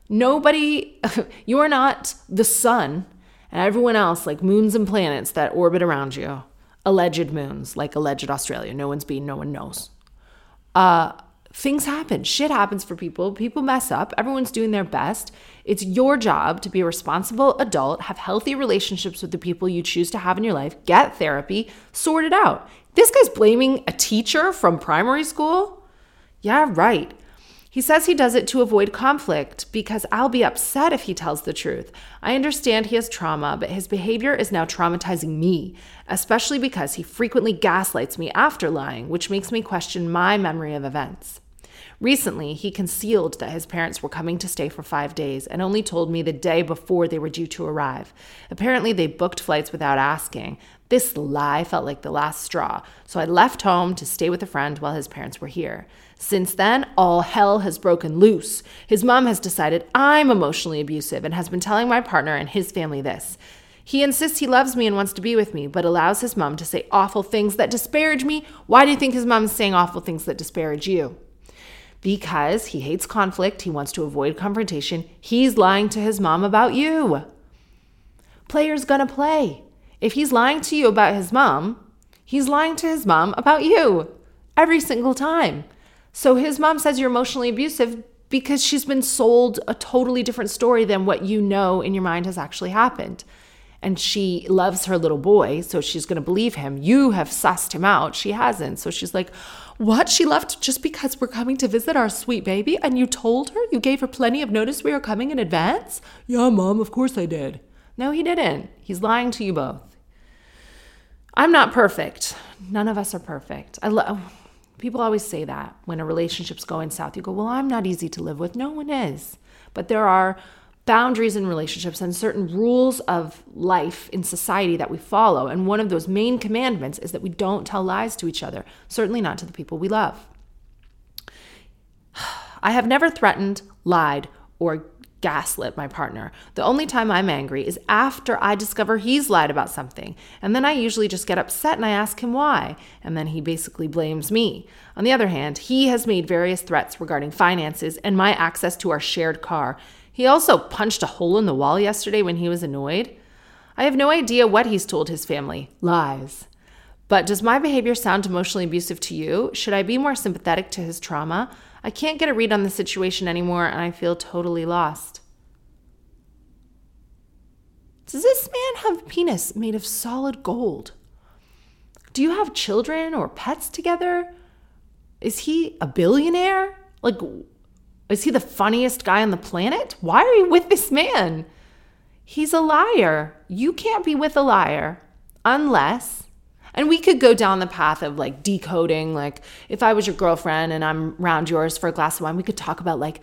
Speaker 1: Nobody, you are not the sun and everyone else, like moons and planets that orbit around you, alleged moons, like alleged Australia. No one's been, no one knows. Uh, things happen. Shit happens for people. People mess up. Everyone's doing their best. It's your job to be a responsible adult, have healthy relationships with the people you choose to have in your life, get therapy, sort it out. This guy's blaming a teacher from primary school? Yeah, right. He says he does it to avoid conflict because I'll be upset if he tells the truth. I understand he has trauma, but his behavior is now traumatizing me, especially because he frequently gaslights me after lying, which makes me question my memory of events. Recently, he concealed that his parents were coming to stay for five days and only told me the day before they were due to arrive. Apparently, they booked flights without asking. This lie felt like the last straw, so I left home to stay with a friend while his parents were here. Since then, all hell has broken loose. His mom has decided I'm emotionally abusive and has been telling my partner and his family this. He insists he loves me and wants to be with me, but allows his mom to say awful things that disparage me. Why do you think his mom is saying awful things that disparage you? Because he hates conflict, he wants to avoid confrontation. He's lying to his mom about you. Player's gonna play. If he's lying to you about his mom, he's lying to his mom about you every single time. So his mom says you're emotionally abusive because she's been sold a totally different story than what you know in your mind has actually happened. And she loves her little boy, so she's going to believe him. You have sussed him out. She hasn't. So she's like, What? She left just because we're coming to visit our sweet baby? And you told her? You gave her plenty of notice we were coming in advance? Yeah, mom, of course I did. No, he didn't. He's lying to you both. I'm not perfect. None of us are perfect. I love People always say that when a relationship's going south. You go, Well, I'm not easy to live with. No one is. But there are boundaries in relationships and certain rules of life in society that we follow. And one of those main commandments is that we don't tell lies to each other, certainly not to the people we love. I have never threatened, lied, or gaslit my partner. The only time I'm angry is after I discover he's lied about something. And then I usually just get upset and I ask him why. And then he basically blames me. On the other hand, he has made various threats regarding finances and my access to our shared car. He also punched a hole in the wall yesterday when he was annoyed. I have no idea what he's told his family. Lies. But does my behavior sound emotionally abusive to you? Should I be more sympathetic to his trauma? I can't get a read on the situation anymore and I feel totally lost. Does this man have a penis made of solid gold? Do you have children or pets together? Is he a billionaire? Like, is he the funniest guy on the planet? Why are you with this man? He's a liar. You can't be with a liar unless and we could go down the path of like decoding, like if I was your girlfriend and I'm around yours for a glass of wine, we could talk about like,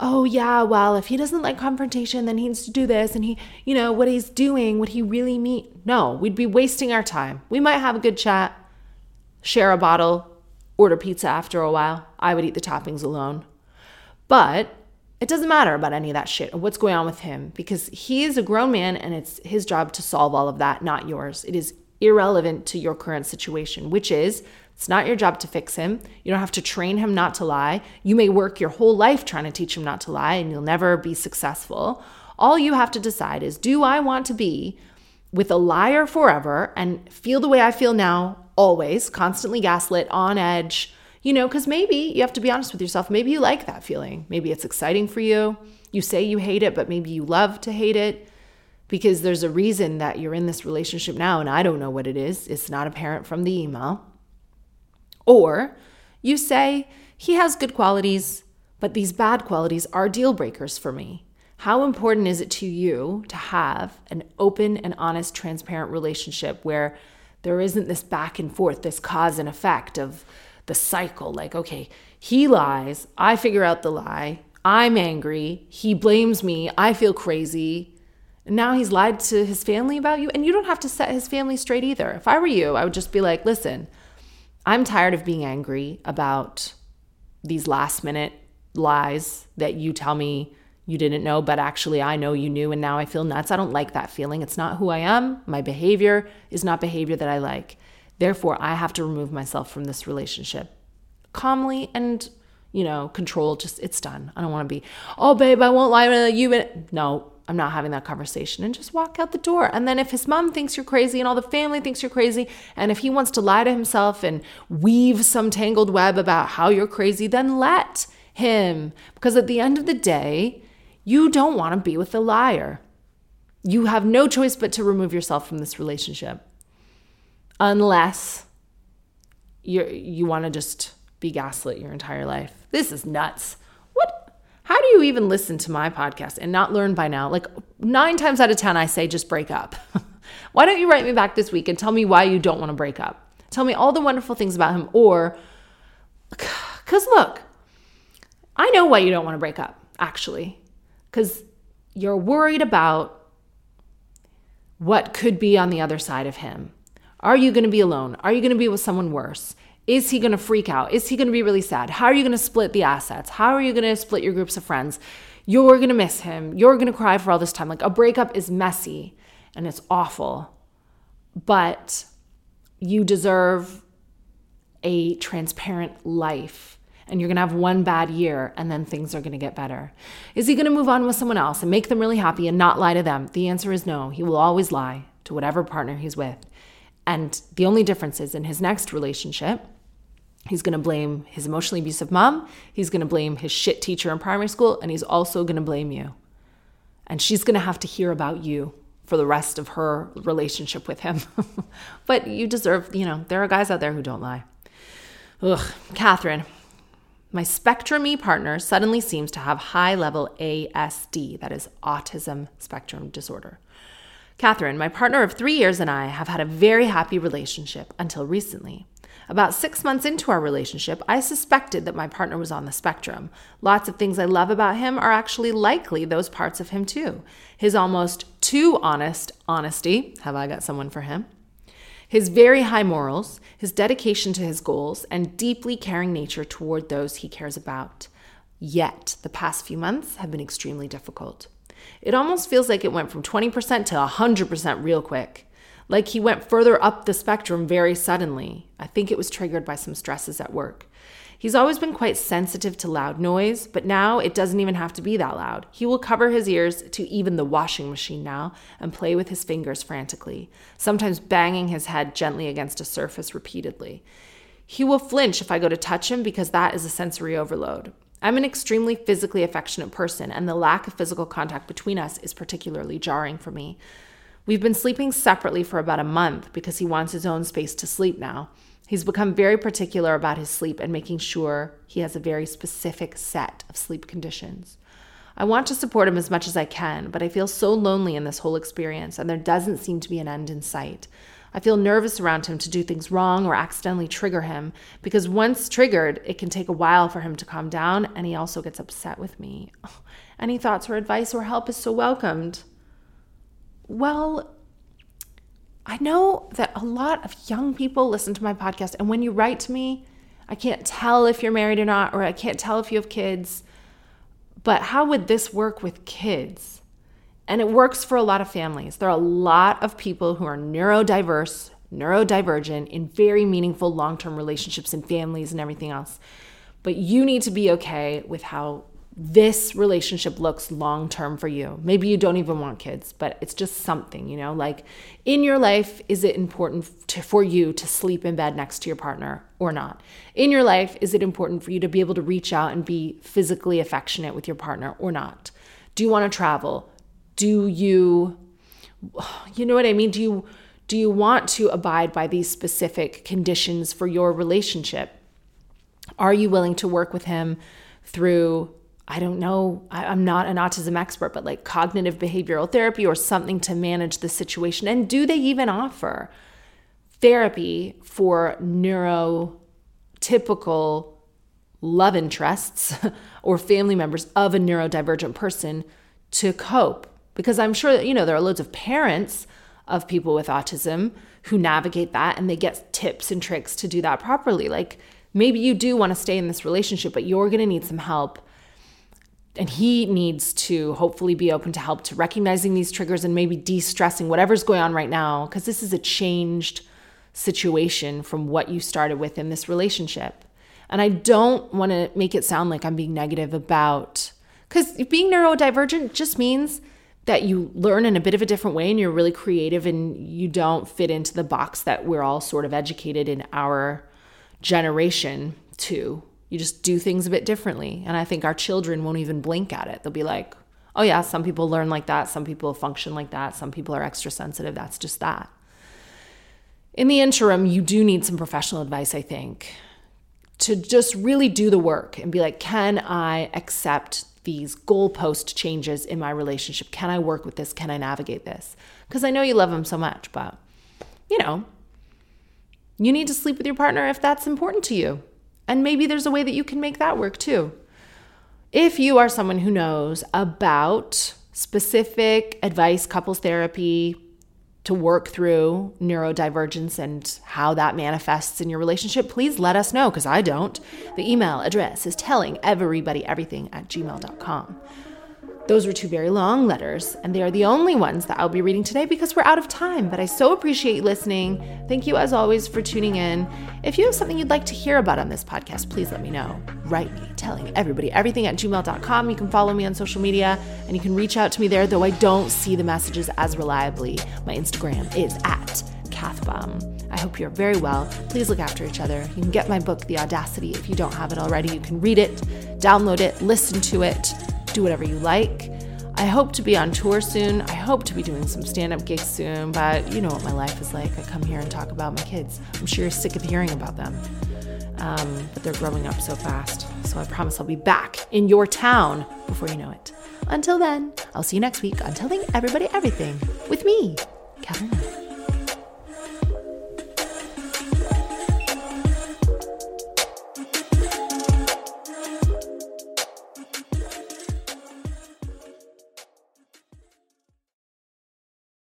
Speaker 1: oh yeah, well, if he doesn't like confrontation, then he needs to do this and he, you know, what he's doing, what he really mean. No, we'd be wasting our time. We might have a good chat, share a bottle, order pizza after a while. I would eat the toppings alone. But it doesn't matter about any of that shit or what's going on with him because he is a grown man and it's his job to solve all of that, not yours. It is irrelevant to your current situation, which is it's not your job to fix him. You don't have to train him not to lie. You may work your whole life trying to teach him not to lie and you'll never be successful. All you have to decide is do I want to be with a liar forever and feel the way I feel now, always, constantly gaslit, on edge? You know, because maybe you have to be honest with yourself. Maybe you like that feeling. Maybe it's exciting for you. You say you hate it, but maybe you love to hate it because there's a reason that you're in this relationship now and I don't know what it is. It's not apparent from the email. Or you say, he has good qualities, but these bad qualities are deal breakers for me. How important is it to you to have an open and honest, transparent relationship where there isn't this back and forth, this cause and effect of the cycle? Like, okay, he lies, I figure out the lie, I'm angry, he blames me, I feel crazy, now he's lied to his family about you, and you don't have to set his family straight either. If I were you, I would just be like, listen, I'm tired of being angry about these last minute lies that you tell me you didn't know, but actually I know you knew, and now I feel nuts. I don't like that feeling. It's not who I am. My behavior is not behavior that I like. Therefore, I have to remove myself from this relationship calmly and you know, control. Just it's done. I don't want to be, oh, babe, I won't lie to you. No, I'm not having that conversation and just walk out the door. And then if his mom thinks you're crazy and all the family thinks you're crazy, and if he wants to lie to himself and weave some tangled web about how you're crazy, then let him. Because at the end of the day, you don't want to be with a liar. You have no choice but to remove yourself from this relationship. Unless you you want to just be gaslit your entire life. This is nuts. How do you even listen to my podcast and not learn by now? Like nine times out of 10, I say just break up. why don't you write me back this week and tell me why you don't want to break up? Tell me all the wonderful things about him. Or, because look, I know why you don't want to break up, actually, because you're worried about what could be on the other side of him. Are you going to be alone? Are you going to be with someone worse? Is he going to freak out? Is he going to be really sad? How are you going to split the assets? How are you going to split your groups of friends? You're going to miss him. You're going to cry for all this time. Like a breakup is messy and it's awful, but you deserve a transparent life and you're going to have one bad year and then things are going to get better. Is he going to move on with someone else and make them really happy and not lie to them? The answer is no. He will always lie to whatever partner he's with. And the only difference is in his next relationship, He's going to blame his emotionally abusive mom. He's going to blame his shit teacher in primary school. And he's also going to blame you. And she's going to have to hear about you for the rest of her relationship with him. but you deserve, you know, there are guys out there who don't lie. Ugh, Katherine, my Spectrum E partner suddenly seems to have high level ASD, that is autism spectrum disorder. Katherine, my partner of three years, and I have had a very happy relationship until recently. About six months into our relationship, I suspected that my partner was on the spectrum. Lots of things I love about him are actually likely those parts of him too. His almost too honest honesty, have I got someone for him? His very high morals, his dedication to his goals, and deeply caring nature toward those he cares about. Yet, the past few months have been extremely difficult. It almost feels like it went from 20% to 100% real quick. Like he went further up the spectrum very suddenly. I think it was triggered by some stresses at work. He's always been quite sensitive to loud noise, but now it doesn't even have to be that loud. He will cover his ears to even the washing machine now and play with his fingers frantically, sometimes banging his head gently against a surface repeatedly. He will flinch if I go to touch him because that is a sensory overload. I'm an extremely physically affectionate person, and the lack of physical contact between us is particularly jarring for me. We've been sleeping separately for about a month because he wants his own space to sleep now. He's become very particular about his sleep and making sure he has a very specific set of sleep conditions. I want to support him as much as I can, but I feel so lonely in this whole experience, and there doesn't seem to be an end in sight. I feel nervous around him to do things wrong or accidentally trigger him because once triggered, it can take a while for him to calm down, and he also gets upset with me. Any thoughts or advice or help is so welcomed. Well, I know that a lot of young people listen to my podcast, and when you write to me, I can't tell if you're married or not, or I can't tell if you have kids. But how would this work with kids? And it works for a lot of families. There are a lot of people who are neurodiverse, neurodivergent in very meaningful long term relationships and families and everything else. But you need to be okay with how this relationship looks long term for you. Maybe you don't even want kids, but it's just something, you know, like in your life, is it important to, for you to sleep in bed next to your partner or not? In your life, is it important for you to be able to reach out and be physically affectionate with your partner or not? Do you want to travel? Do you, you know what I mean? Do you, do you want to abide by these specific conditions for your relationship? Are you willing to work with him through I don't know, I, am not an autism expert, but like cognitive behavioral therapy or something to manage the situation? And do they even offer therapy for neurotypical love interests or family members of a neurodivergent person to cope? Because I'm sure that, you know, there are loads of parents of people with autism who navigate that and they get tips and tricks to do that properly. Like maybe you do want to stay in this relationship, but you're going to need some help and he needs to hopefully be open to help to recognizing these triggers and maybe de-stressing whatever's going on right now because this is a changed situation from what you started with in this relationship. And i don't want to make it sound like i'm being negative about because being neurodivergent just means that you learn in a bit of a different way and you're really creative and you don't fit into the box that we're all sort of educated in our generation to you just do things a bit differently. And I think our children won't even blink at it. They'll be like, oh, yeah, some people learn like that. Some people function like that. Some people are extra sensitive. That's just that. In the interim, you do need some professional advice, I think, to just really do the work and be like, can I accept these goalpost changes in my relationship? Can I work with this? Can I navigate this? Because I know you love him so much, but you know, you need to sleep with your partner if that's important to you. And maybe there's a way that you can make that work too. If you are someone who knows about specific advice, couples therapy to work through neurodivergence and how that manifests in your relationship, please let us know because I don't. The email address is telling everybody everything at gmail.com. Those were two very long letters, and they are the only ones that I'll be reading today because we're out of time. But I so appreciate you listening. Thank you, as always, for tuning in. If you have something you'd like to hear about on this podcast, please let me know. Write me, telling everybody everything at gmail.com. You can follow me on social media and you can reach out to me there, though I don't see the messages as reliably. My Instagram is at Kathbum. I hope you're very well. Please look after each other. You can get my book, The Audacity, if you don't have it already. You can read it, download it, listen to it do whatever you like. I hope to be on tour soon. I hope to be doing some stand up gigs soon, but you know what my life is like. I come here and talk about my kids. I'm sure you're sick of hearing about them, um, but they're growing up so fast. So I promise I'll be back in your town before you know it. Until then, I'll see you next week on Telling Everybody Everything with me, Katherine.